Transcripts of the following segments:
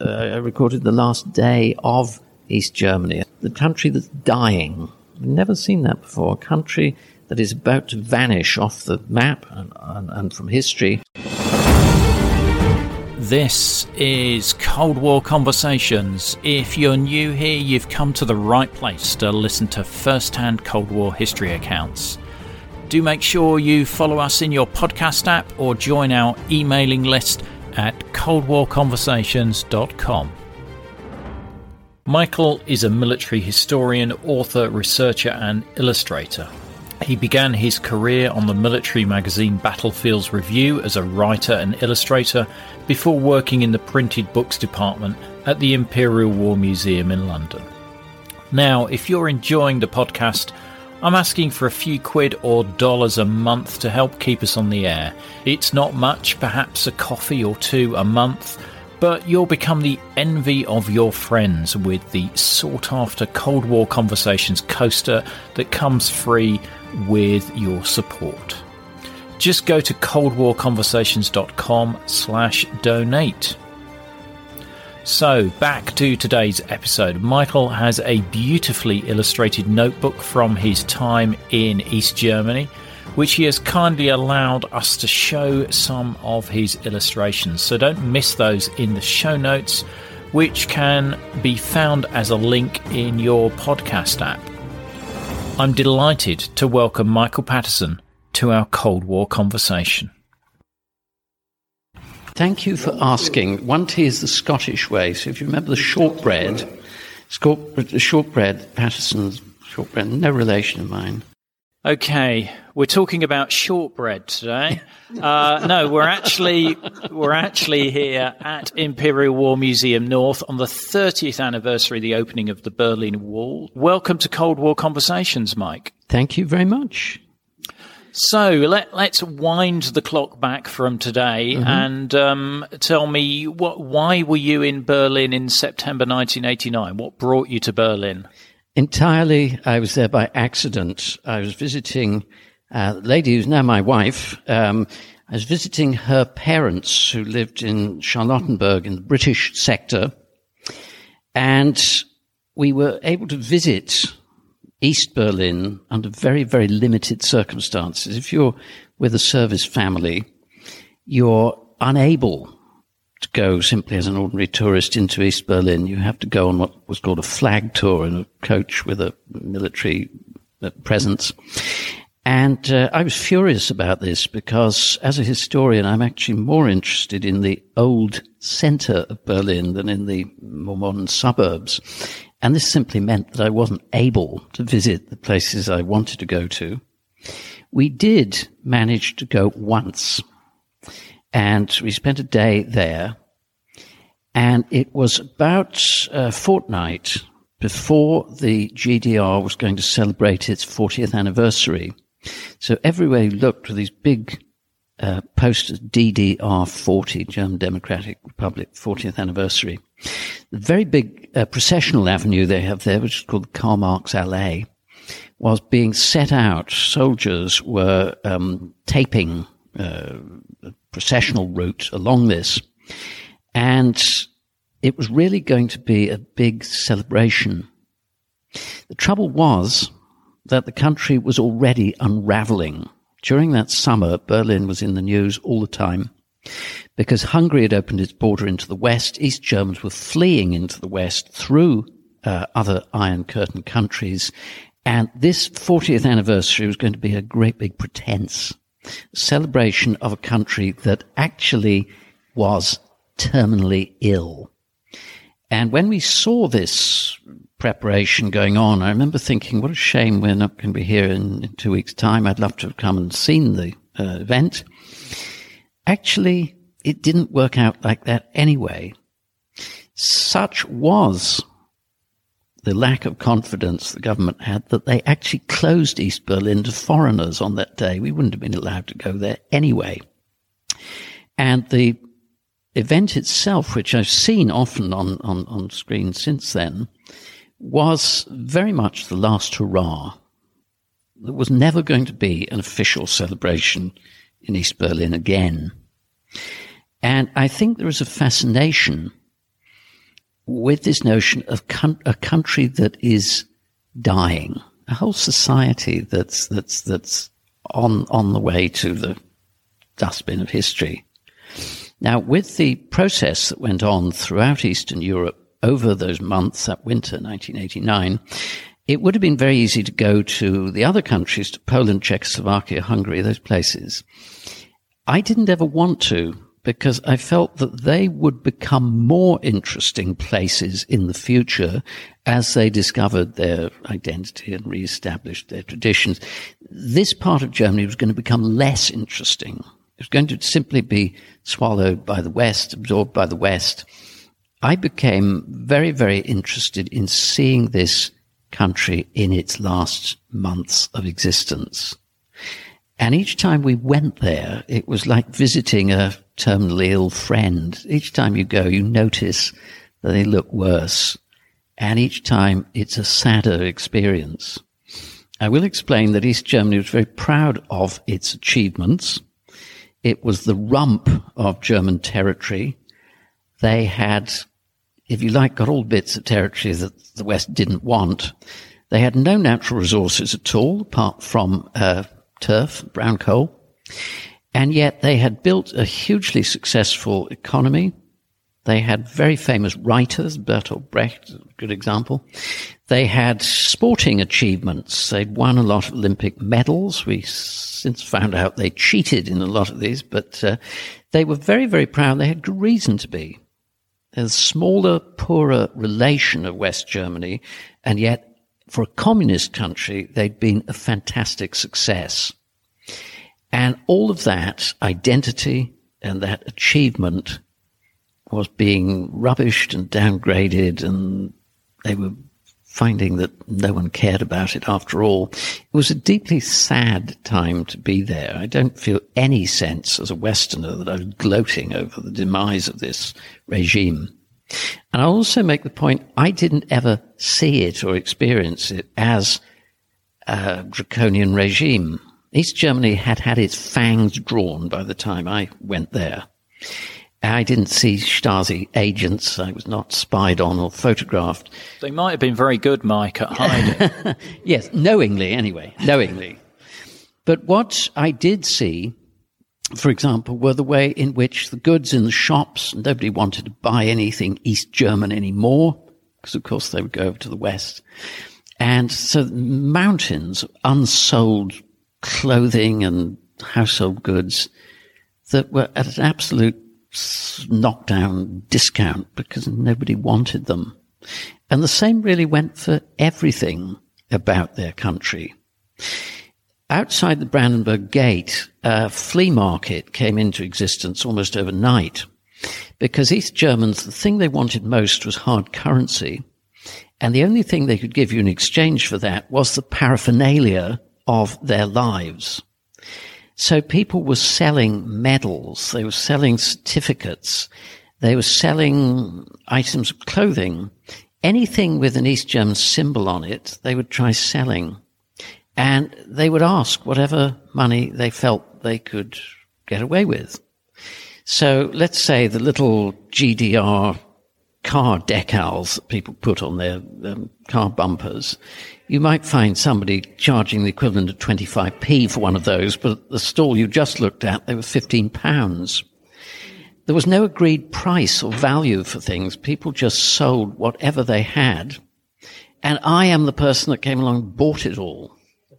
uh, I recorded the last day of East Germany, the country that's dying. I've never seen that before. A country that is about to vanish off the map and, and, and from history. This is Cold War Conversations. If you're new here, you've come to the right place to listen to first hand Cold War history accounts. Do make sure you follow us in your podcast app or join our emailing list at coldwarconversations.com. Michael is a military historian, author, researcher, and illustrator. He began his career on the military magazine Battlefields Review as a writer and illustrator before working in the printed books department at the Imperial War Museum in London. Now, if you're enjoying the podcast, I'm asking for a few quid or dollars a month to help keep us on the air. It's not much, perhaps a coffee or two a month, but you'll become the envy of your friends with the sought after Cold War Conversations coaster that comes free with your support. Just go to coldwarconversations.com slash donate. So, back to today's episode. Michael has a beautifully illustrated notebook from his time in East Germany, which he has kindly allowed us to show some of his illustrations. So, don't miss those in the show notes, which can be found as a link in your podcast app. I'm delighted to welcome Michael Paterson to our Cold War conversation. Thank you for asking. One tea is the Scottish way. So if you remember the shortbread, shortbread, Paterson's shortbread, no relation of mine. Okay, we're talking about shortbread today. Uh, no, we're actually we're actually here at Imperial War Museum North on the 30th anniversary of the opening of the Berlin Wall. Welcome to Cold War Conversations, Mike. Thank you very much. So let, us wind the clock back from today mm-hmm. and um, tell me what, why were you in Berlin in September 1989? What brought you to Berlin? Entirely, I was there by accident. I was visiting a lady who's now my wife. Um, I was visiting her parents who lived in Charlottenburg in the British sector. And we were able to visit East Berlin under very, very limited circumstances. If you're with a service family, you're unable to go simply as an ordinary tourist into East Berlin. You have to go on what was called a flag tour in a coach with a military uh, presence. And uh, I was furious about this because as a historian, I'm actually more interested in the old center of Berlin than in the more modern suburbs. And this simply meant that I wasn't able to visit the places I wanted to go to. We did manage to go once and we spent a day there. And it was about a fortnight before the GDR was going to celebrate its 40th anniversary. So everywhere you looked were these big uh, posters, DDR 40, German Democratic Republic, 40th anniversary. The very big uh, processional avenue they have there, which is called the Karl Marx Alley, was being set out. Soldiers were um, taping uh, a processional route along this, and it was really going to be a big celebration. The trouble was that the country was already unraveling. During that summer, Berlin was in the news all the time because Hungary had opened its border into the west. East Germans were fleeing into the west through uh, other Iron Curtain countries. And this 40th anniversary was going to be a great big pretense, celebration of a country that actually was terminally ill. And when we saw this preparation going on, I remember thinking, what a shame we're not going to be here in, in two weeks' time. I'd love to have come and seen the uh, event. Actually, it didn't work out like that anyway. Such was the lack of confidence the government had that they actually closed East Berlin to foreigners on that day. We wouldn't have been allowed to go there anyway. And the event itself, which I've seen often on, on, on screen since then, was very much the last hurrah. There was never going to be an official celebration in East Berlin again. And I think there is a fascination with this notion of a country that is dying, a whole society that's that's that's on on the way to the dustbin of history. Now, with the process that went on throughout Eastern Europe over those months, that winter, 1989, it would have been very easy to go to the other countries, to Poland, Czechoslovakia, Hungary, those places. I didn't ever want to because I felt that they would become more interesting places in the future as they discovered their identity and reestablished their traditions. This part of Germany was going to become less interesting. It was going to simply be swallowed by the West, absorbed by the West. I became very, very interested in seeing this country in its last months of existence. And each time we went there, it was like visiting a terminally ill friend. Each time you go, you notice that they look worse. And each time it's a sadder experience. I will explain that East Germany was very proud of its achievements. It was the rump of German territory. They had, if you like, got all bits of territory that the West didn't want. They had no natural resources at all, apart from uh, turf, brown coal. And yet they had built a hugely successful economy. They had very famous writers, Bertolt Brecht, a good example. They had sporting achievements. They'd won a lot of Olympic medals. We since found out they cheated in a lot of these, but uh, they were very, very proud. They had good reason to be. A smaller, poorer relation of West Germany, and yet for a communist country, they'd been a fantastic success. And all of that identity and that achievement was being rubbished and downgraded and they were finding that no one cared about it after all. It was a deeply sad time to be there. I don't feel any sense as a Westerner that I was gloating over the demise of this regime. And I'll also make the point I didn't ever see it or experience it as a draconian regime. East Germany had had its fangs drawn by the time I went there. I didn't see Stasi agents. I was not spied on or photographed. They might have been very good, Mike, at hiding. yes, knowingly, anyway, knowingly. But what I did see for example, were the way in which the goods in the shops, nobody wanted to buy anything East German anymore, because of course they would go over to the West. And so mountains of unsold clothing and household goods that were at an absolute knockdown discount because nobody wanted them. And the same really went for everything about their country. Outside the Brandenburg Gate, a flea market came into existence almost overnight because East Germans, the thing they wanted most was hard currency. And the only thing they could give you in exchange for that was the paraphernalia of their lives. So people were selling medals, they were selling certificates, they were selling items of clothing. Anything with an East German symbol on it, they would try selling. And they would ask whatever money they felt they could get away with. So let's say the little GDR car decals that people put on their um, car bumpers. You might find somebody charging the equivalent of 25p for one of those, but at the stall you just looked at, they were 15 pounds. There was no agreed price or value for things. People just sold whatever they had. And I am the person that came along and bought it all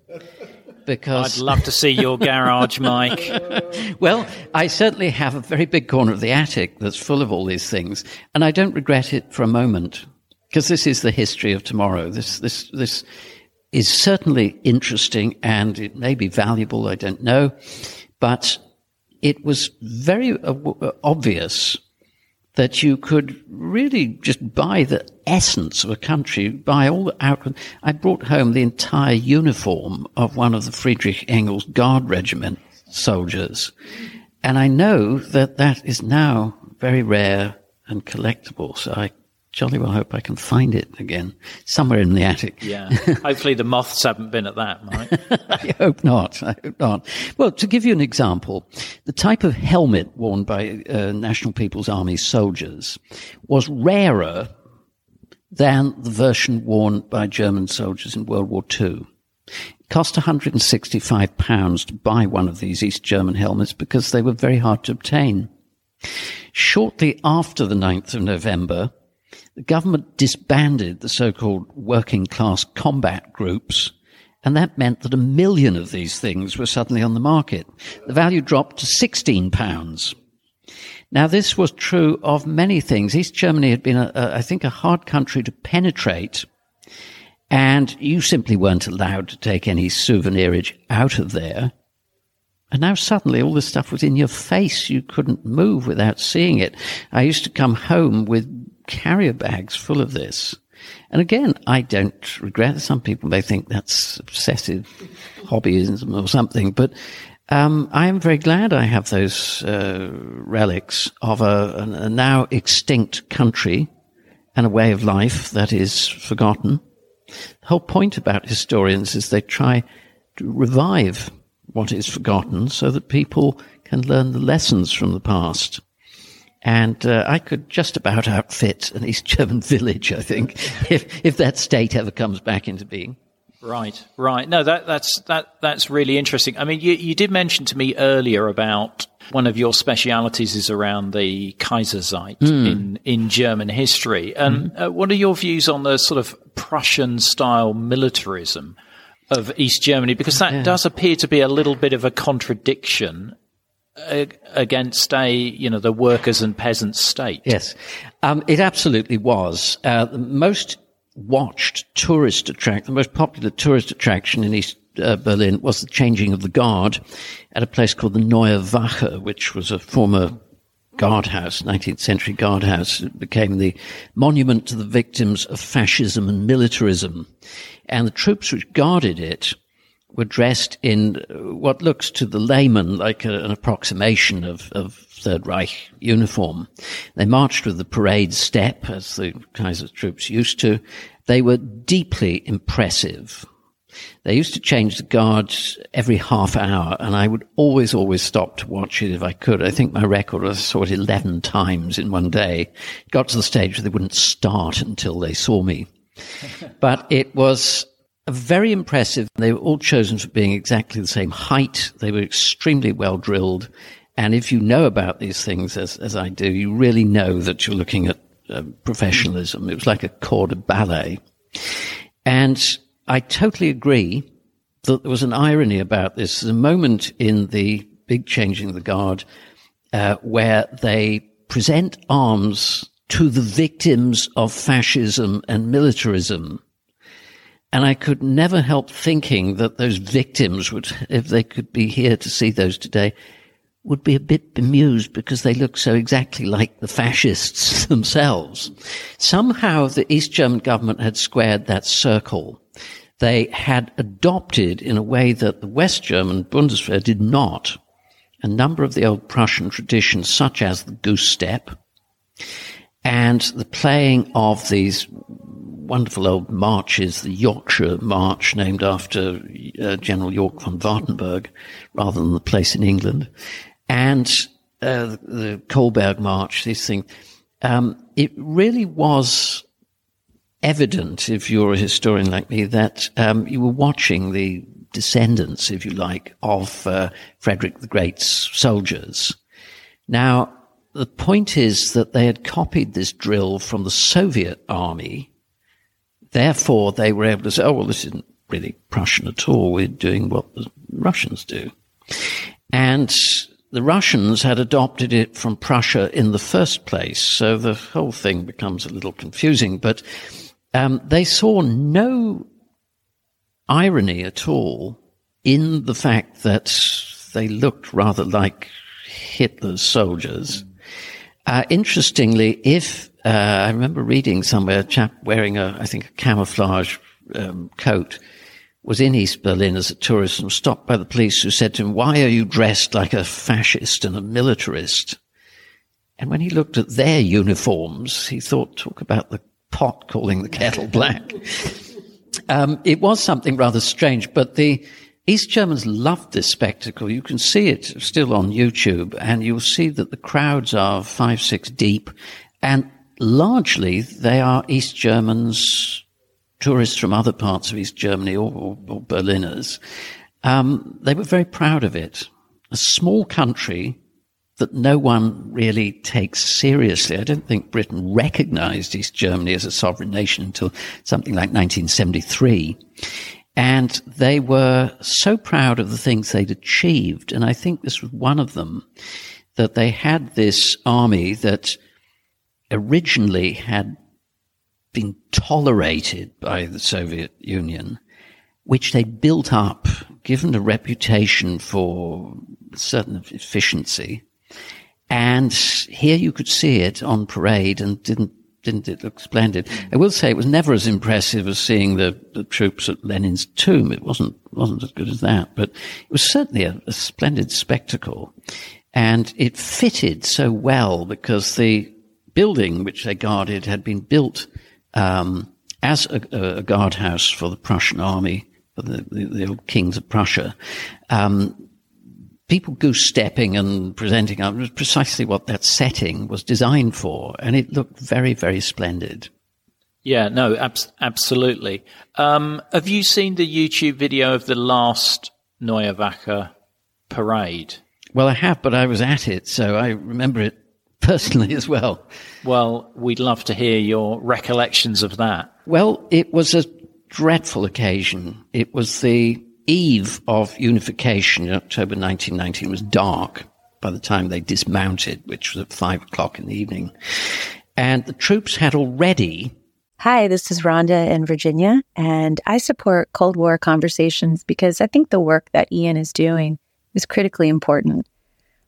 because I'd love to see your garage, Mike. well, I certainly have a very big corner of the attic that's full of all these things, and I don't regret it for a moment because this is the history of tomorrow. This this this is certainly interesting and it may be valuable. I don't know, but it was very uh, obvious that you could really just buy the essence of a country, buy all the outcome. I brought home the entire uniform of one of the Friedrich Engels Guard Regiment soldiers. And I know that that is now very rare and collectible. So I jolly well I hope I can find it again somewhere in the attic. Yeah. Hopefully the moths haven't been at that, Mike. I hope not. I hope not. Well, to give you an example, the type of helmet worn by uh, National People's Army soldiers was rarer than the version worn by German soldiers in World War II. It cost £165 to buy one of these East German helmets because they were very hard to obtain. Shortly after the 9th of November, the government disbanded the so-called working class combat groups, and that meant that a million of these things were suddenly on the market. The value dropped to 16 pounds. Now, this was true of many things. East Germany had been, a, a, I think, a hard country to penetrate, and you simply weren't allowed to take any souvenirage out of there. And now suddenly all this stuff was in your face. You couldn't move without seeing it. I used to come home with carrier bags full of this. And again, I don't regret. Some people may think that's obsessive hobbyism or something, but um, I am very glad I have those uh, relics of a, a, now extinct country and a way of life that is forgotten. The whole point about historians is they try to revive what is forgotten so that people can learn the lessons from the past. And uh, I could just about outfit an East German village, I think, if, if that state ever comes back into being. Right, right. No, that, that's that that's really interesting. I mean, you, you did mention to me earlier about one of your specialities is around the Kaiserzeit mm. in in German history. And mm. uh, what are your views on the sort of Prussian style militarism of East Germany? Because that yeah. does appear to be a little bit of a contradiction against a you know the workers and peasants state. Yes, um, it absolutely was. Uh, most watched tourist attract, the most popular tourist attraction in East uh, Berlin was the changing of the guard at a place called the Neue Wache, which was a former guardhouse, 19th century guardhouse. It became the monument to the victims of fascism and militarism. And the troops which guarded it were dressed in what looks to the layman like a, an approximation of, of Third Reich uniform. They marched with the parade step, as the Kaiser's troops used to. They were deeply impressive. They used to change the guards every half hour, and I would always, always stop to watch it if I could. I think my record was I saw it 11 times in one day. It got to the stage where they wouldn't start until they saw me. but it was very impressive. They were all chosen for being exactly the same height. They were extremely well drilled. And if you know about these things, as, as I do, you really know that you're looking at uh, professionalism. It was like a corps de ballet. And I totally agree that there was an irony about this. There's a moment in the big changing of the guard uh, where they present arms to the victims of fascism and militarism and I could never help thinking that those victims would, if they could be here to see those today, would be a bit bemused because they look so exactly like the fascists themselves. Somehow the East German government had squared that circle. They had adopted in a way that the West German Bundeswehr did not a number of the old Prussian traditions such as the goose step and the playing of these wonderful old marches, the Yorkshire March, named after uh, General Yorck von Wartenburg, rather than the place in England, and uh, the Kolberg March, these things. Um, it really was evident, if you're a historian like me, that um, you were watching the descendants, if you like, of uh, Frederick the Great's soldiers. Now, the point is that they had copied this drill from the Soviet army Therefore, they were able to say, oh, well, this isn't really Prussian at all. We're doing what the Russians do. And the Russians had adopted it from Prussia in the first place. So the whole thing becomes a little confusing, but um, they saw no irony at all in the fact that they looked rather like Hitler's soldiers. Uh, interestingly, if uh, I remember reading somewhere a chap wearing a, I think, a camouflage um, coat was in East Berlin as a tourist and stopped by the police who said to him, why are you dressed like a fascist and a militarist? And when he looked at their uniforms, he thought, talk about the pot calling the kettle black. um, it was something rather strange, but the, East Germans loved this spectacle. You can see it still on YouTube and you'll see that the crowds are five, six deep and largely they are East Germans, tourists from other parts of East Germany or, or, or Berliners. Um, they were very proud of it. A small country that no one really takes seriously. I don't think Britain recognized East Germany as a sovereign nation until something like 1973. And they were so proud of the things they'd achieved. And I think this was one of them that they had this army that originally had been tolerated by the Soviet Union, which they built up, given a reputation for certain efficiency, and here you could see it on parade and didn't didn't it look splendid? I will say it was never as impressive as seeing the, the troops at Lenin's tomb. It wasn't wasn't as good as that, but it was certainly a, a splendid spectacle. And it fitted so well because the building which they guarded had been built um, as a, a, guardhouse for the Prussian army, for the, the, the old kings of Prussia. Um, people goose stepping and presenting up was precisely what that setting was designed for, and it looked very, very splendid. Yeah, no, ab- absolutely. Um, have you seen the YouTube video of the last Neue Wache parade? Well, I have, but I was at it, so I remember it personally as well. Well, we'd love to hear your recollections of that. Well, it was a dreadful occasion. It was the eve of unification in October 1919 It was dark by the time they dismounted, which was at five o'clock in the evening. And the troops had already. Hi, this is Rhonda in Virginia, and I support Cold War conversations because I think the work that Ian is doing is critically important.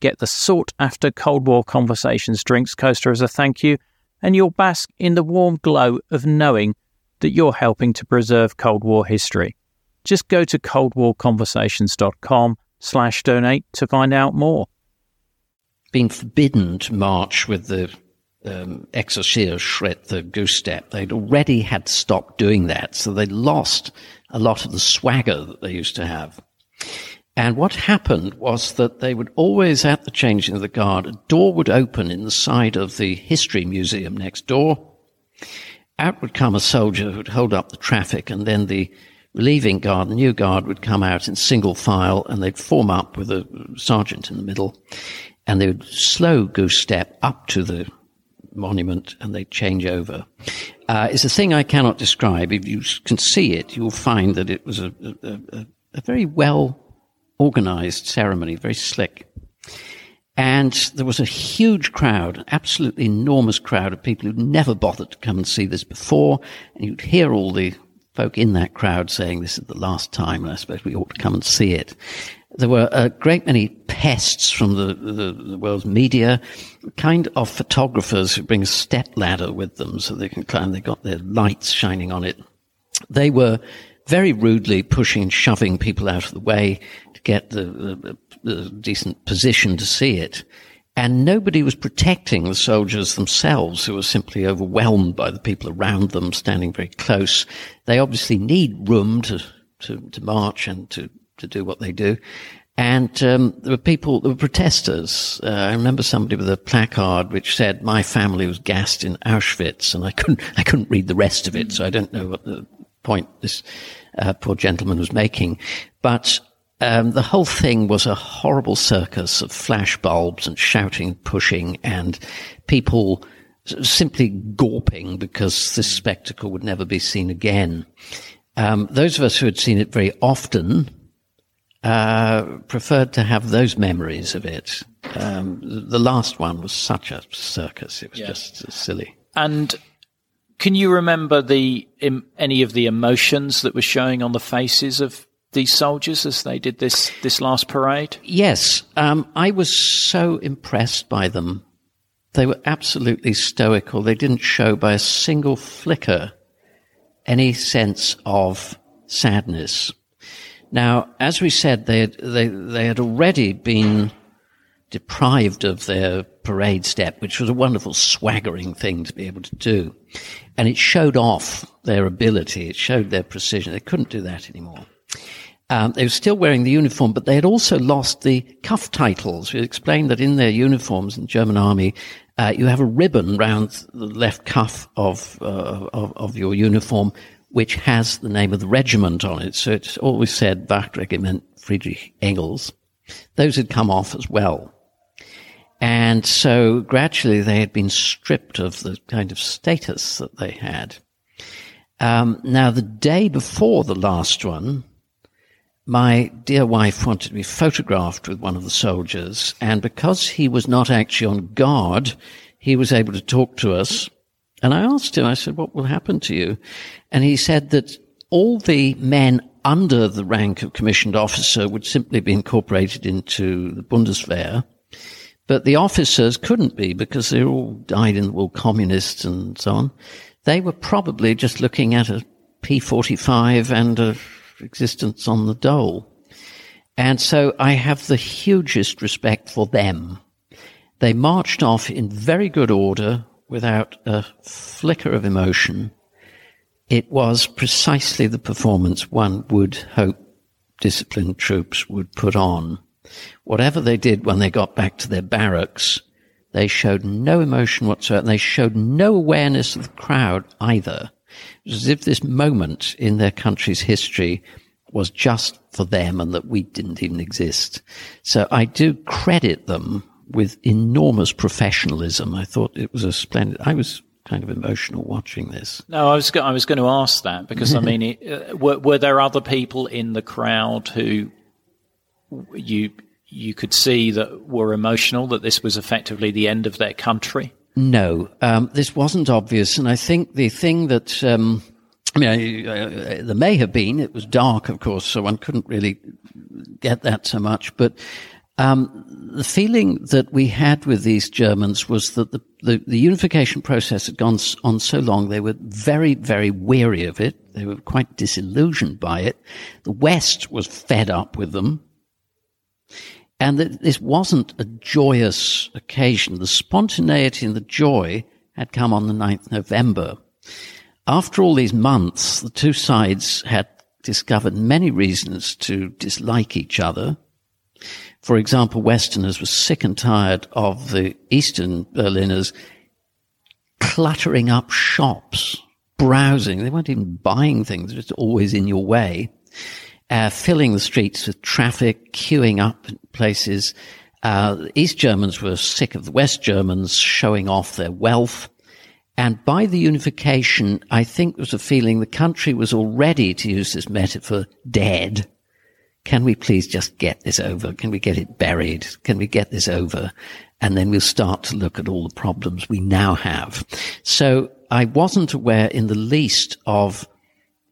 get the sought after Cold War Conversations drinks coaster as a thank you, and you'll bask in the warm glow of knowing that you're helping to preserve Cold War history. Just go to coldwarconversations.com slash donate to find out more. Being forbidden to march with the um, Exerzierschritt, the goose step, they'd already had stopped doing that, so they'd lost a lot of the swagger that they used to have. And what happened was that they would always, at the changing of the guard, a door would open in the side of the history museum next door, out would come a soldier who'd hold up the traffic, and then the relieving guard, the new guard, would come out in single file, and they'd form up with a sergeant in the middle, and they would slow goose step up to the monument, and they'd change over. Uh, it's a thing I cannot describe. If you can see it, you'll find that it was a, a, a, a very well organized ceremony, very slick. And there was a huge crowd, absolutely enormous crowd of people who'd never bothered to come and see this before. And you'd hear all the folk in that crowd saying, this is the last time, and I suppose we ought to come and see it. There were a great many pests from the, the, the world's media, kind of photographers who bring a step ladder with them so they can climb. They got their lights shining on it. They were very rudely pushing shoving people out of the way to get the, the, the decent position to see it. And nobody was protecting the soldiers themselves who were simply overwhelmed by the people around them standing very close. They obviously need room to, to, to march and to, to do what they do. And um, there were people, there were protesters. Uh, I remember somebody with a placard which said, "My family was gassed in Auschwitz," and I couldn't, I couldn't read the rest of it, so I don't know what the point this uh, poor gentleman was making. But um, the whole thing was a horrible circus of flash bulbs and shouting, pushing, and people simply gawping because this spectacle would never be seen again. Um, those of us who had seen it very often uh, preferred to have those memories of it. Um, the last one was such a circus; it was yeah. just silly. And can you remember the any of the emotions that were showing on the faces of these soldiers as they did this this last parade? Yes, um, I was so impressed by them They were absolutely stoical. They didn't show by a single flicker any sense of sadness. Now, as we said, they had, they, they had already been deprived of their parade step, which was a wonderful swaggering thing to be able to do. And it showed off their ability. It showed their precision. They couldn't do that anymore. Um, they were still wearing the uniform, but they had also lost the cuff titles. We explained that in their uniforms in the German army, uh, you have a ribbon round the left cuff of, uh, of, of your uniform, which has the name of the regiment on it. So it's always said Wachregiment Friedrich Engels. Those had come off as well. And so gradually they had been stripped of the kind of status that they had. Um, now, the day before the last one, my dear wife wanted to be photographed with one of the soldiers, and because he was not actually on guard, he was able to talk to us. And I asked him, I said, what will happen to you? And he said that all the men under the rank of commissioned officer would simply be incorporated into the Bundeswehr. But the officers couldn't be because they all died in the war, communists and so on. They were probably just looking at a P45 and a existence on the dole. And so I have the hugest respect for them. They marched off in very good order without a flicker of emotion. It was precisely the performance one would hope disciplined troops would put on. Whatever they did when they got back to their barracks, they showed no emotion whatsoever. They showed no awareness of the crowd either. It was as if this moment in their country's history was just for them and that we didn't even exist. So I do credit them with enormous professionalism. I thought it was a splendid, I was kind of emotional watching this. No, I was, I was going to ask that because I mean, it, uh, were, were there other people in the crowd who you, you could see that were emotional that this was effectively the end of their country? No, um, this wasn't obvious. And I think the thing that, um, I mean, there may have been. It was dark, of course, so one couldn't really get that so much. But um, the feeling that we had with these Germans was that the, the, the, unification process had gone on so long, they were very, very weary of it. They were quite disillusioned by it. The West was fed up with them. And that this wasn't a joyous occasion. The spontaneity and the joy had come on the 9th November. After all these months, the two sides had discovered many reasons to dislike each other. For example, Westerners were sick and tired of the Eastern Berliners cluttering up shops, browsing. They weren't even buying things. Was always in your way. Uh, filling the streets with traffic, queuing up places. Uh, East Germans were sick of the West Germans showing off their wealth. And by the unification, I think there was a feeling the country was already, to use this metaphor, dead. Can we please just get this over? Can we get it buried? Can we get this over? And then we'll start to look at all the problems we now have. So I wasn't aware in the least of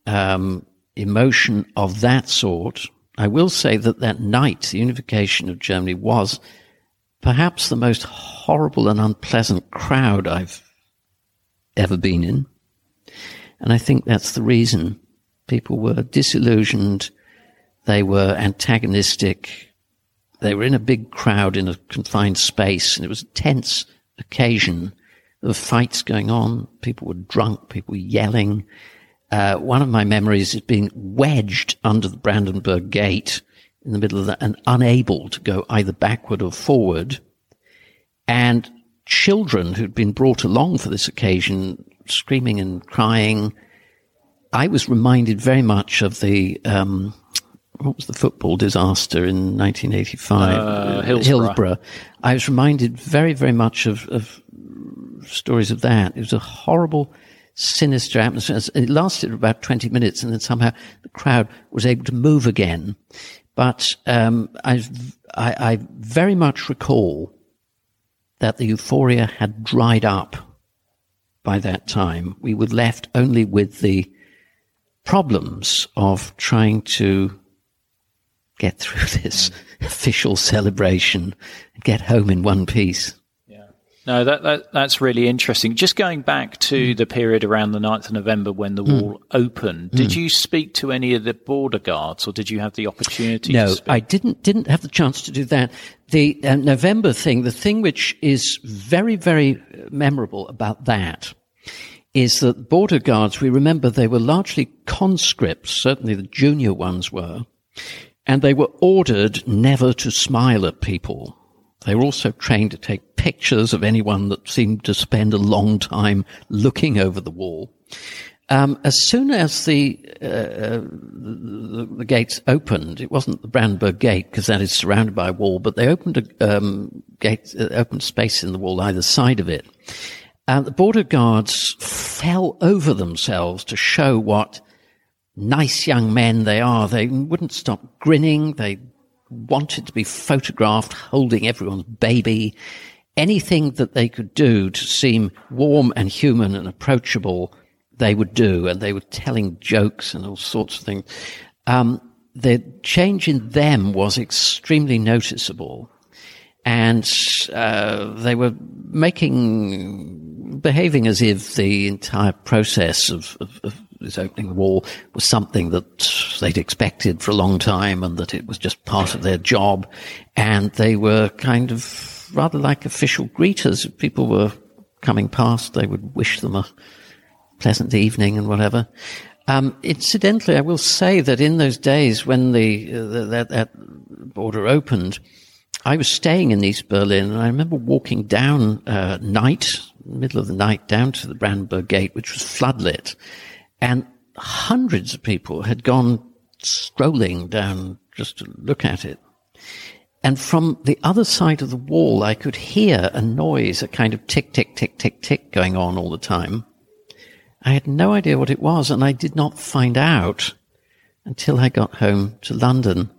um, emotion of that sort. I will say that that night, the unification of Germany was perhaps the most horrible and unpleasant crowd I've ever been in. And I think that's the reason people were disillusioned. They were antagonistic. They were in a big crowd in a confined space and it was a tense occasion. There were fights going on. People were drunk. People were yelling. Uh, one of my memories is being wedged under the Brandenburg Gate in the middle of that and unable to go either backward or forward. And children who'd been brought along for this occasion screaming and crying. I was reminded very much of the, um, what was the football disaster in 1985? Uh, Hillsborough. Hillsborough. I was reminded very, very much of, of stories of that. It was a horrible, sinister atmosphere. It lasted about 20 minutes and then somehow the crowd was able to move again. But um, I, I, very much recall that the euphoria had dried up by that time. We were left only with the problems of trying to get through this official celebration and get home in one piece. No, that, that that's really interesting. Just going back to mm. the period around the 9th of November when the mm. wall opened, did mm. you speak to any of the border guards, or did you have the opportunity? No, I didn't. Didn't have the chance to do that. The uh, November thing, the thing which is very, very memorable about that, is that border guards. We remember they were largely conscripts. Certainly, the junior ones were, and they were ordered never to smile at people they were also trained to take pictures of anyone that seemed to spend a long time looking over the wall. Um, as soon as the, uh, the, the gates opened, it wasn't the Brandenburg Gate because that is surrounded by a wall, but they opened a um, gate, uh, opened space in the wall either side of it. And the border guards fell over themselves to show what nice young men they are. They wouldn't stop grinning. They wanted to be photographed holding everyone's baby. Anything that they could do to seem warm and human and approachable, they would do. And they were telling jokes and all sorts of things. Um, the change in them was extremely noticeable. And uh, they were making, behaving as if the entire process of, of, of this opening the wall was something that they'd expected for a long time and that it was just part of their job. And they were kind of rather like official greeters. If people were coming past, they would wish them a pleasant evening and whatever. Um, incidentally, I will say that in those days when the, uh, that, that border opened, I was staying in East Berlin, and I remember walking down uh, night, middle of the night, down to the Brandenburg Gate, which was floodlit, and hundreds of people had gone strolling down just to look at it. And from the other side of the wall, I could hear a noise, a kind of tick, tick, tick, tick, tick going on all the time. I had no idea what it was, and I did not find out until I got home to London.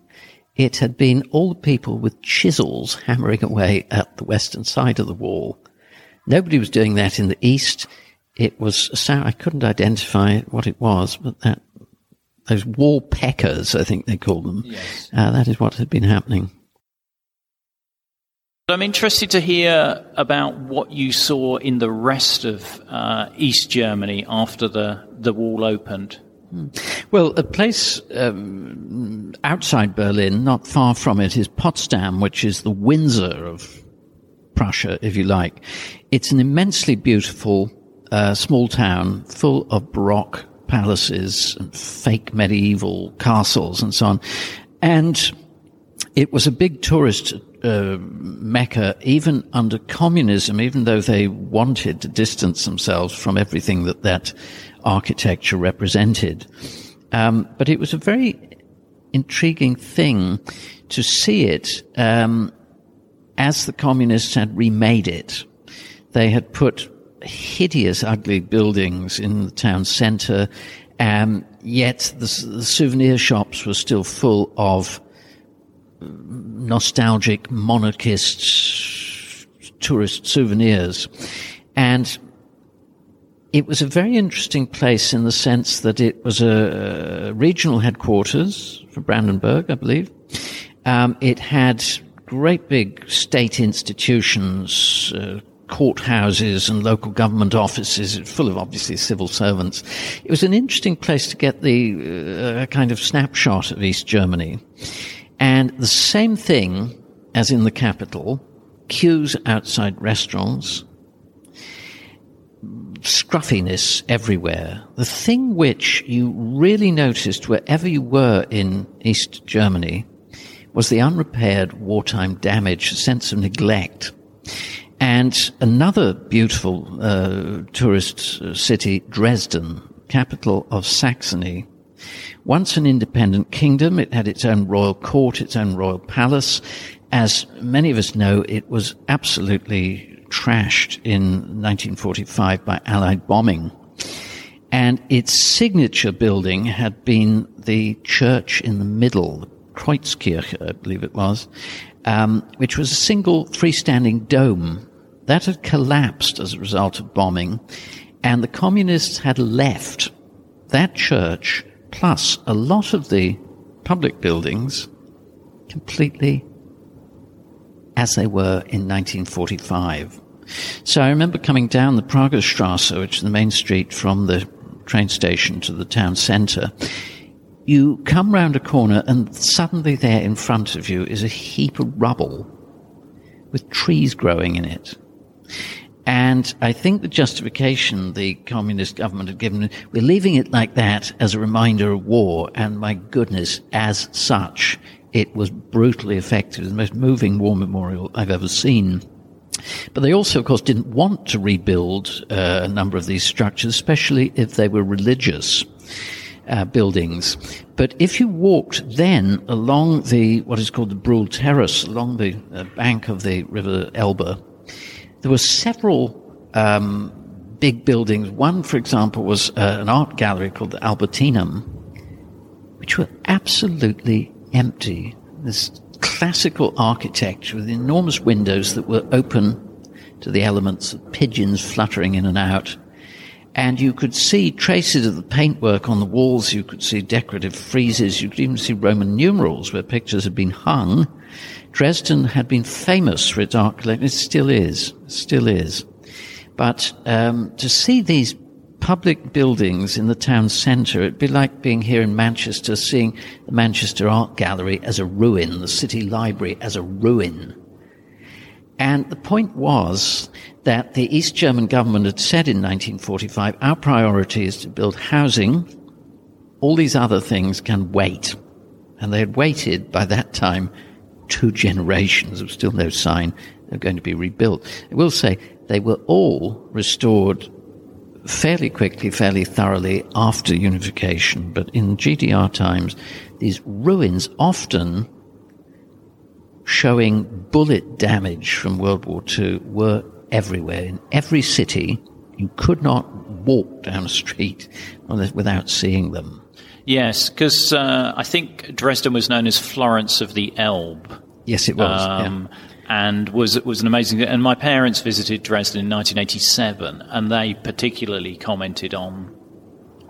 It had been all the people with chisels hammering away at the western side of the wall. Nobody was doing that in the east it was sound, I couldn't identify what it was, but that, those wall peckers, I think they called them, yes. uh, that is what had been happening. I'm interested to hear about what you saw in the rest of uh, East Germany after the, the wall opened. Hmm. Well, a place um, outside Berlin, not far from it, is Potsdam, which is the Windsor of Prussia, if you like. It's an immensely beautiful a small town full of Baroque palaces and fake medieval castles and so on. And it was a big tourist uh, mecca even under communism, even though they wanted to distance themselves from everything that that architecture represented. Um, but it was a very intriguing thing to see it um, as the communists had remade it. They had put hideous, ugly buildings in the town centre, um, yet the, the, souvenir shops were still full of nostalgic monarchist tourist souvenirs. And it was a very interesting place in the sense that it was a, a regional headquarters for Brandenburg, I believe. Um, it had great big state institutions, uh, courthouses and local government offices, full of obviously civil servants. It was an interesting place to get the uh, kind of snapshot of East Germany. And the same thing as in the capital, queues outside restaurants, scruffiness everywhere. The thing which you really noticed wherever you were in East Germany was the unrepaired wartime damage, a sense of neglect. And another beautiful uh, tourist uh, city, Dresden, capital of Saxony. Once an independent kingdom, it had its own royal court, its own royal palace. As many of us know, it was absolutely trashed in 1945 by Allied bombing. And its signature building had been the church in the middle, the Kreuzkirche, I believe it was, um, which was a single freestanding dome that had collapsed as a result of bombing, and the communists had left that church plus a lot of the public buildings completely as they were in 1945. So I remember coming down the Prager Strasse, which is the main street from the train station to the town centre. You come round a corner and suddenly there in front of you is a heap of rubble with trees growing in it. And I think the justification the communist government had given, we're leaving it like that as a reminder of war. And my goodness, as such, it was brutally effective. The most moving war memorial I've ever seen. But they also, of course, didn't want to rebuild uh, a number of these structures, especially if they were religious. Uh, buildings. But if you walked then along the, what is called the Brühl Terrace, along the uh, bank of the River Elbe, there were several um, big buildings. One, for example, was uh, an art gallery called the Albertinum, which were absolutely empty. This classical architecture with enormous windows that were open to the elements of pigeons fluttering in and out. And you could see traces of the paintwork on the walls. You could see decorative friezes. You could even see Roman numerals where pictures had been hung. Dresden had been famous for its art collection. It still is. Still is. But um, to see these public buildings in the town centre, it'd be like being here in Manchester, seeing the Manchester Art Gallery as a ruin, the City Library as a ruin. And the point was that the East German government had said in 1945, our priority is to build housing. All these other things can wait. And they had waited by that time two generations. There was still no sign they're going to be rebuilt. I will say they were all restored fairly quickly, fairly thoroughly after unification. But in GDR times, these ruins often showing bullet damage from World War II were everywhere. In every city, you could not walk down a street without seeing them. Yes, because uh, I think Dresden was known as Florence of the Elbe. Yes, it was. Um, yeah. And was was an amazing. And my parents visited Dresden in 1987, and they particularly commented on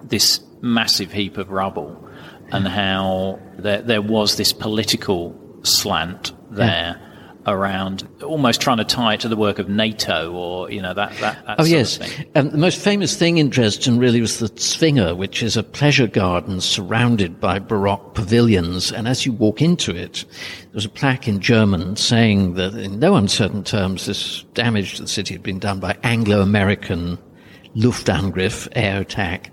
this massive heap of rubble and how there there was this political slant there. Yeah around almost trying to tie it to the work of NATO or, you know, that, that, that Oh, yes. Um, the most famous thing in Dresden really was the Zwinger, which is a pleasure garden surrounded by Baroque pavilions. And as you walk into it, there's a plaque in German saying that in no uncertain terms this damage to the city had been done by Anglo-American Luftangriff, air attack,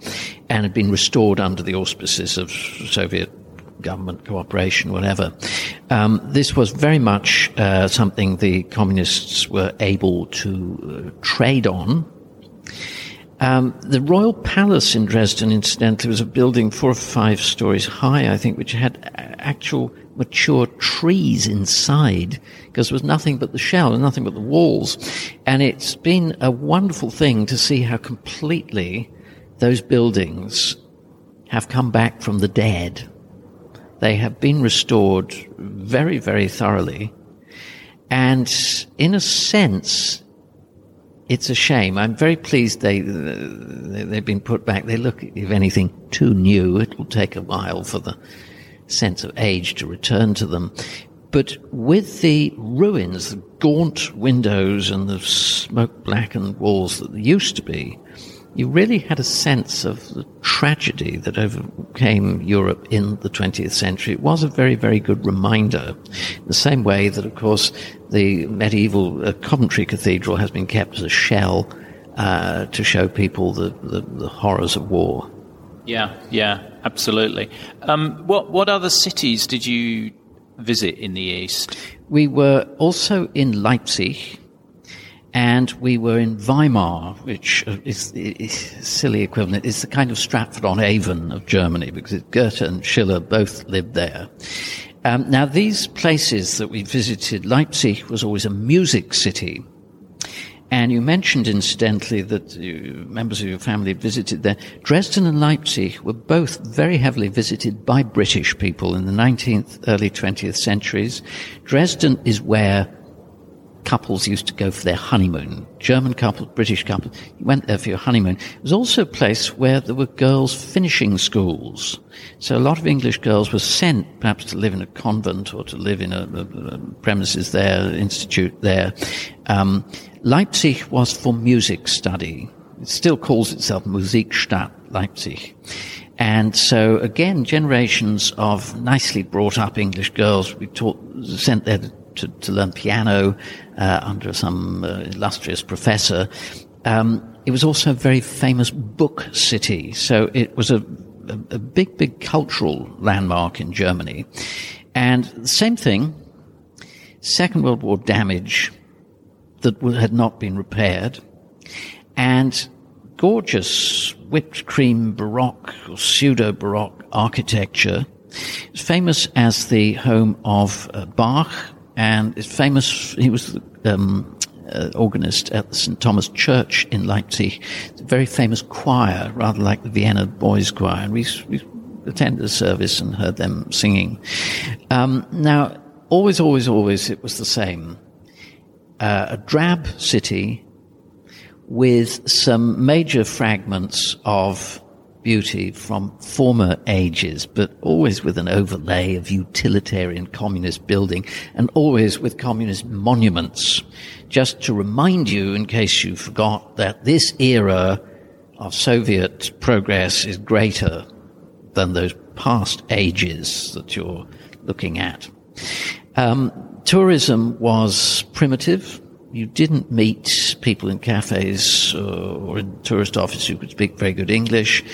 and had been restored under the auspices of Soviet government cooperation, whatever. Um, this was very much uh, something the communists were able to uh, trade on. Um, the Royal Palace in Dresden, incidentally, was a building four or five stories high, I think, which had actual mature trees inside because there was nothing but the shell and nothing but the walls. And it's been a wonderful thing to see how completely those buildings have come back from the dead they have been restored very, very thoroughly. And in a sense, it's a shame. I'm very pleased they, they've been put back. They look, if anything, too new. It will take a while for the sense of age to return to them. But with the ruins, the gaunt windows and the smoke blackened walls that used to be, you really had a sense of the tragedy that overcame Europe in the 20th century. It was a very, very good reminder. In the same way that, of course, the medieval uh, Coventry Cathedral has been kept as a shell uh, to show people the, the, the, horrors of war. Yeah, yeah, absolutely. Um, what what other cities did you visit in the east? We were also in Leipzig, and we were in Weimar, which is, is silly equivalent. It's the kind of Stratford on Avon of Germany because Goethe and Schiller both lived there. Um, now, these places that we visited, Leipzig was always a music city. And you mentioned, incidentally, that you, members of your family visited there. Dresden and Leipzig were both very heavily visited by British people in the 19th, early 20th centuries. Dresden is where couples used to go for their honeymoon. German couples, British couples, you went there for your honeymoon. It was also a place where there were girls finishing schools. So a lot of English girls were sent perhaps to live in a convent or to live in a, a, a premises there, institute there. Um, Leipzig was for music study. It still calls itself Musikstadt Leipzig. And so again, generations of nicely brought up English girls we taught, sent there to, to learn piano uh, under some uh, illustrious professor. Um, it was also a very famous book city, so it was a, a, a big, big cultural landmark in Germany. And the same thing, Second World War damage that had not been repaired, and gorgeous whipped cream Baroque or pseudo Baroque architecture. It's famous as the home of uh, Bach, and it's famous. He was um, uh, organist at the St. Thomas Church in Leipzig. It's a very famous choir, rather like the Vienna Boys Choir, and we, we attended the service and heard them singing. Um, now, always, always, always, it was the same. Uh, a drab city with some major fragments of beauty from former ages, but always with an overlay of utilitarian communist building and always with communist monuments. Just to remind you, in case you forgot, that this era of Soviet progress is greater than those past ages that you're looking at. Um, tourism was primitive you didn't meet people in cafes uh, or in tourist offices who could speak very good English.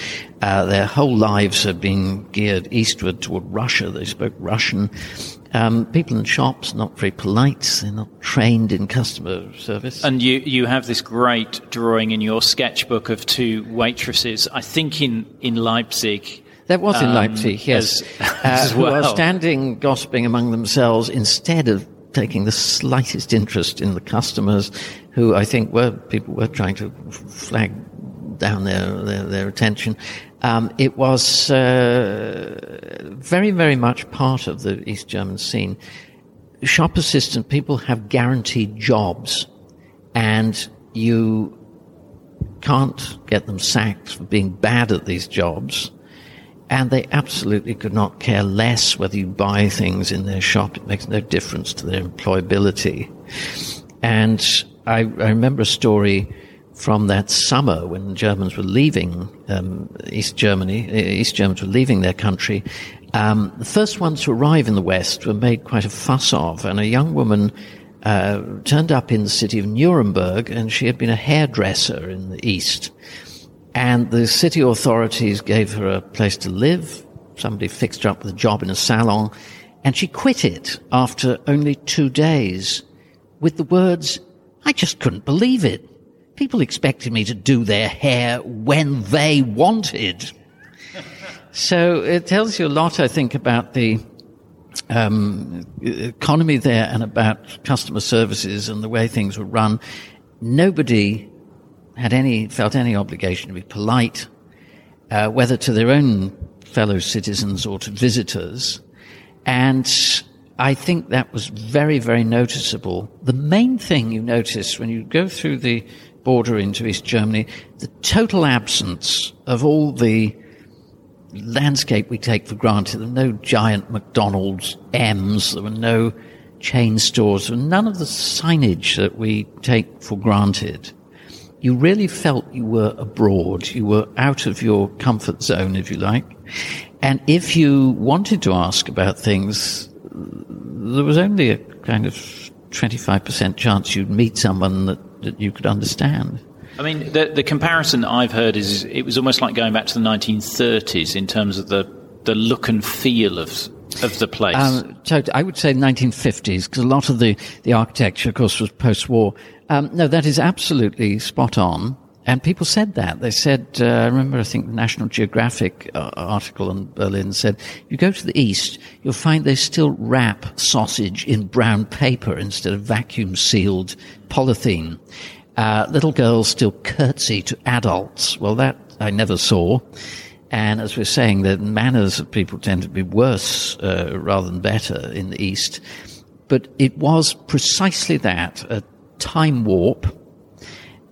Uh, their whole lives had been geared eastward toward Russia. They spoke Russian. Um, people in shops not very polite. They're not trained in customer service. And you you have this great drawing in your sketchbook of two waitresses. I think in in Leipzig. That was in um, Leipzig, yes. As, as uh, well. Who are standing gossiping among themselves instead of taking the slightest interest in the customers who I think were people were trying to flag down their, their, their attention. Um, it was uh, very, very much part of the East German scene. Shop assistant people have guaranteed jobs, and you can't get them sacked for being bad at these jobs and they absolutely could not care less whether you buy things in their shop. It makes no difference to their employability. And I, I remember a story from that summer when Germans were leaving um, East Germany. East Germans were leaving their country. Um, the first ones to arrive in the West were made quite a fuss of, and a young woman uh, turned up in the city of Nuremberg, and she had been a hairdresser in the East. And the city authorities gave her a place to live. Somebody fixed her up with a job in a salon. And she quit it after only two days with the words, I just couldn't believe it. People expected me to do their hair when they wanted. so it tells you a lot, I think, about the um, economy there and about customer services and the way things were run. Nobody had any felt any obligation to be polite, uh, whether to their own fellow citizens or to visitors, and I think that was very, very noticeable. The main thing you notice when you go through the border into East Germany, the total absence of all the landscape we take for granted. There were no giant McDonald's M's. There were no chain stores. There were none of the signage that we take for granted you really felt you were abroad. You were out of your comfort zone, if you like. And if you wanted to ask about things, there was only a kind of 25% chance you'd meet someone that, that you could understand. I mean, the, the comparison I've heard is it was almost like going back to the 1930s in terms of the, the look and feel of of the place? Um, so I would say 1950s, because a lot of the, the architecture, of course, was post-war. Um, no, that is absolutely spot on. And people said that. They said, uh, I remember, I think the National Geographic uh, article in Berlin said, you go to the east, you'll find they still wrap sausage in brown paper instead of vacuum sealed polythene. Uh, little girls still curtsy to adults. Well, that I never saw. And as we're saying, the manners of people tend to be worse uh, rather than better in the East. but it was precisely that, time warp.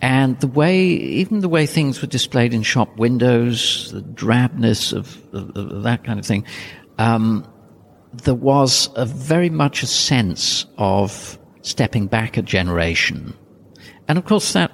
And the way, even the way things were displayed in shop windows, the drabness of, of, of that kind of thing, um, there was a very much a sense of stepping back a generation. And of course that,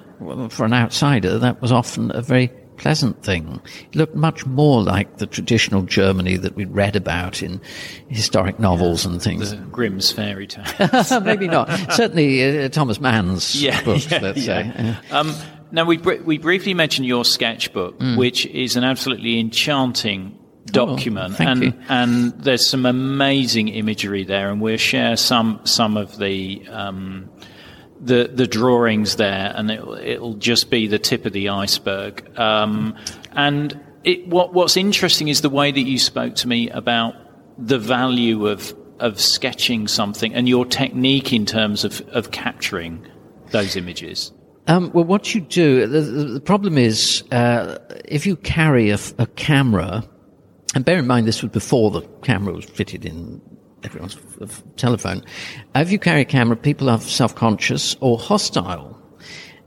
for an outsider, that was often a very pleasant thing. It looked much more like the traditional Germany that we'd read about in historic novels and things. The Grimm's fairy tales. Maybe not. Certainly uh, Thomas Mann's Yeah, books, yeah, let's yeah. say. Um, now we br- we briefly mentioned your sketchbook, which is an absolutely enchanting document, Mm. Oh, and you. and there's some amazing imagery there, and we'll share some some of the. Um, the the drawings there, and it'll, it'll just be the tip of the iceberg. Um, and it, what what's interesting is the way that you spoke to me about the value of of sketching something and your technique in terms of of capturing those images. Um, well, what you do, the, the, problem is, uh, if you carry a camera, and bear in mind this was before the camera was fitted in everyone's f- telephone. If you carry a camera, people are self-conscious or hostile.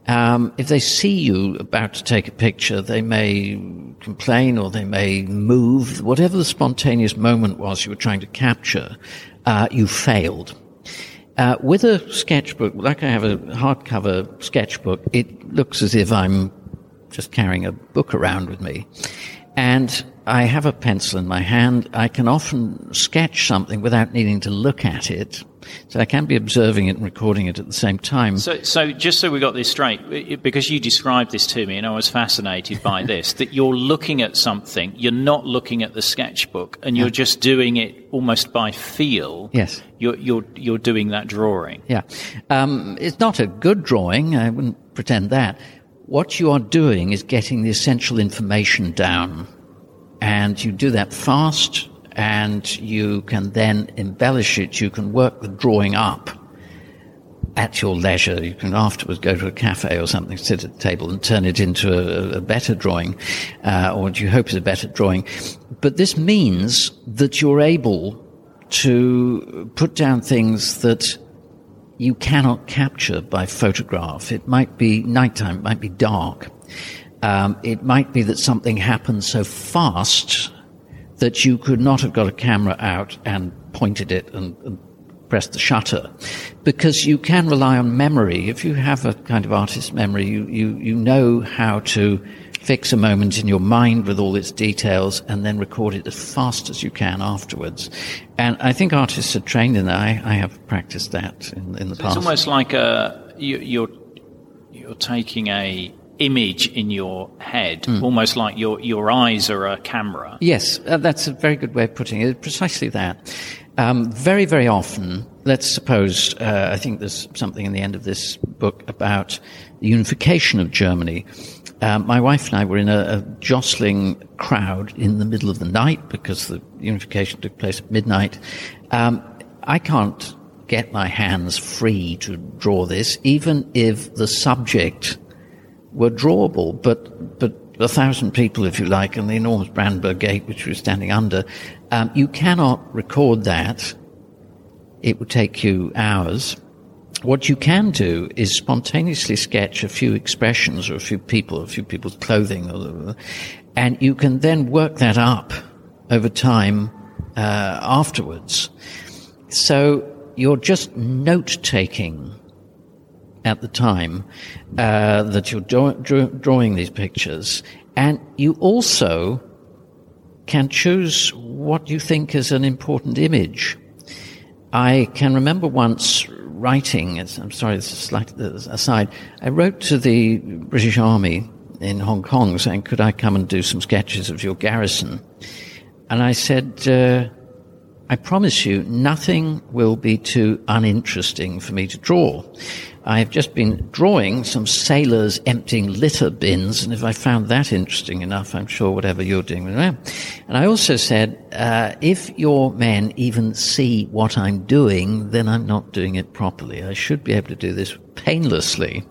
Um, if they see you about to take a picture, they may complain or they may move. Whatever the spontaneous moment was you were trying to capture, uh, you failed. Uh, with a sketchbook, like I have a hardcover sketchbook, it looks as if I'm just carrying a book around with me. And I have a pencil in my hand. I can often sketch something without needing to look at it. So I can be observing it and recording it at the same time. So, so just so we got this straight, because you described this to me, and I was fascinated by this, that you're looking at something, you're not looking at the sketchbook, and you're just doing it almost by feel. Yes. You're you're you're doing that drawing. Yeah. Um, it's not a good drawing. I wouldn't pretend that. What you are doing is getting the essential information down. And you do that fast and you can then embellish it. You can work the drawing up at your leisure. You can afterwards go to a cafe or something, sit at a table and turn it into a, a better drawing, uh, or what you hope is a better drawing. But this means that you're able to put down things that you cannot capture by photograph. It might be nighttime, it might be dark. Um, it might be that something happened so fast that you could not have got a camera out and pointed it and, and pressed the shutter. Because you can rely on memory. If you have a kind of artist's memory, you, you, you know how to fix a moment in your mind with all its details and then record it as fast as you can afterwards. And I think artists are trained in that. I, I have practiced that in, in the It's past. It's almost like a you, you're you're taking a image in your head, Hmm. almost like your your eyes are a camera. Yes, uh, that's a very good way of putting it. Precisely that. Um, very, very often, let's suppose, uh, I think there's something in the end of this book about the unification of Germany. Um, my wife and I were in a, a jostling crowd in the middle of the night because the unification took place at midnight. Um, I can't get my hands free to draw this, even if the subject were drawable, but but a thousand people, if you like, and the enormous Brandenburg Gate, which we were standing under, um, you cannot record that. It would take you hours. What you can do is spontaneously sketch a few expressions or a few people, a few people's clothing, and you can then work that up over time uh, afterwards. So you're just note taking at the time uh, that you're draw- draw- drawing these pictures, and you also can choose what you think is an important image. I can remember once writing, I'm sorry, this is a slight aside, I wrote to the British Army in Hong Kong saying, could I come and do some sketches of your garrison? And I said, uh, I promise you, nothing will be too uninteresting for me to draw. I've just been drawing some sailors emptying litter bins, and if I found that interesting enough, I'm sure whatever you're doing will. And I also said, uh, if your men even see what I'm doing, then I'm not doing it properly. I should be able to do this painlessly.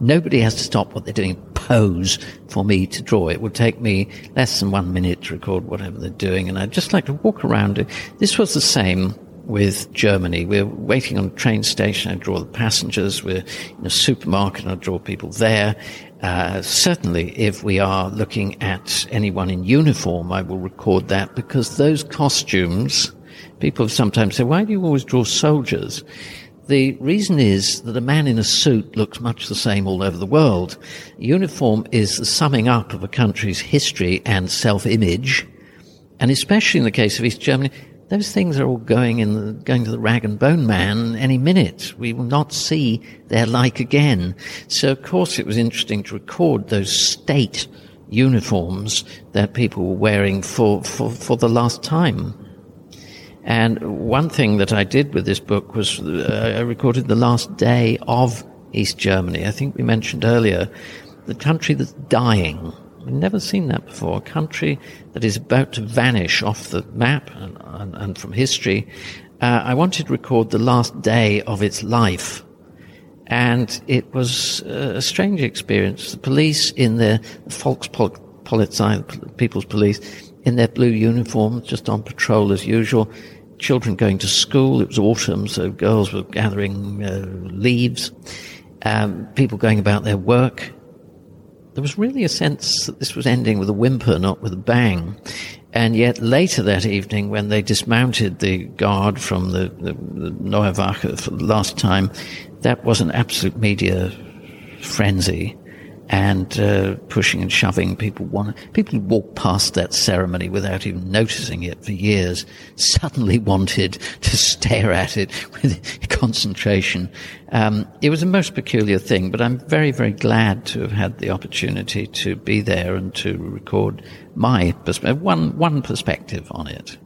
Nobody has to stop what they're doing, pose for me to draw. It would take me less than one minute to record whatever they're doing, and I'd just like to walk around. It. This was the same with Germany. We're waiting on a train station. I draw the passengers. We're in a supermarket. And I draw people there. Uh, certainly, if we are looking at anyone in uniform, I will record that because those costumes, people have sometimes said, why do you always draw soldiers? The reason is that a man in a suit looks much the same all over the world. Uniform is the summing up of a country's history and self-image. And especially in the case of East Germany, those things are all going in the, going to the rag and bone man any minute. We will not see their like again. So of course it was interesting to record those state uniforms that people were wearing for, for, for the last time. And one thing that I did with this book was uh, I recorded the last day of East Germany. I think we mentioned earlier the country that's dying We've never seen that before. A country that is about to vanish off the map and, and, and from history. Uh, I wanted to record the last day of its life. And it was a strange experience. The police in their Volkspolizei, People's Police, in their blue uniforms, just on patrol as usual. Children going to school. It was autumn, so girls were gathering uh, leaves. Um, people going about their work there was really a sense that this was ending with a whimper, not with a bang. And yet later that evening, when they dismounted the guard from the, the, the Neue Wache for the last time, that was an absolute media frenzy and uh, pushing and shoving. People want people walked past that ceremony without even noticing it for years suddenly wanted to stare at it with concentration. Um, it was a most peculiar thing, but I'm very, very glad to have had the opportunity to be there and to record my perspective, one one perspective on it.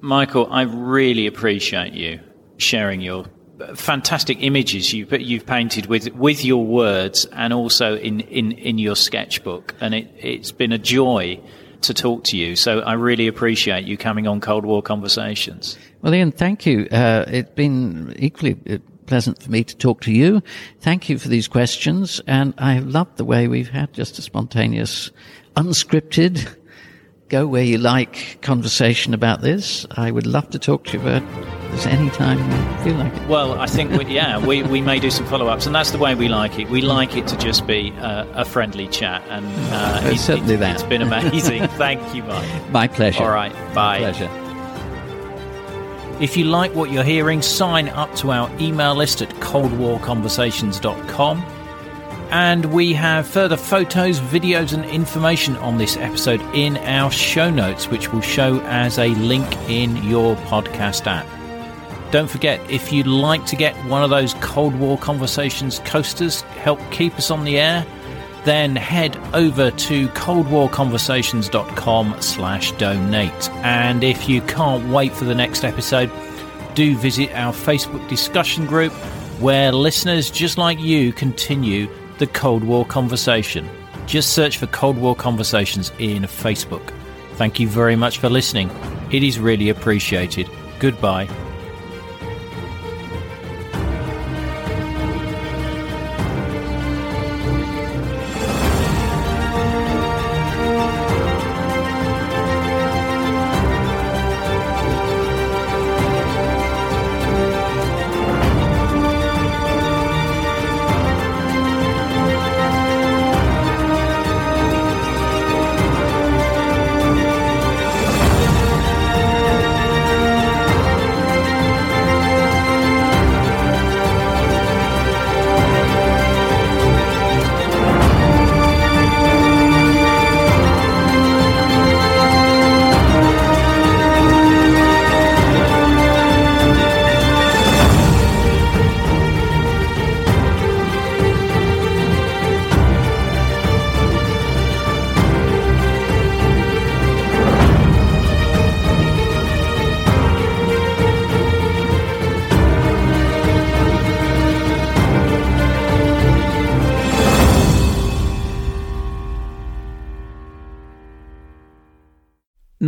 Michael, I really appreciate you sharing your fantastic images you've you've painted with with your words and also in in in your sketchbook, and it it's been a joy to talk to you. So I really appreciate you coming on Cold War Conversations. Well, Ian, thank you. Uh, it's been equally uh, pleasant for me to talk to you. Thank you for these questions, and I have loved the way we've had just a spontaneous, unscripted go where you like conversation about this. I would love to talk to you about anytime you feel like it. Well, I think, we, yeah, we, we may do some follow ups, and that's the way we like it. We like it to just be uh, a friendly chat, and uh, it's certainly it, that. It's been amazing. Thank you, Mike. My pleasure. All right, bye. My pleasure. If you like what you're hearing, sign up to our email list at coldwarconversations.com and we have further photos, videos, and information on this episode in our show notes, which will show as a link in your podcast app. Don't forget, if you'd like to get one of those Cold War Conversations coasters, help keep us on the air, then head over to coldwarconversations.com slash donate. And if you can't wait for the next episode, do visit our Facebook discussion group where listeners just like you continue the Cold War Conversation. Just search for Cold War Conversations in Facebook. Thank you very much for listening. It is really appreciated. Goodbye.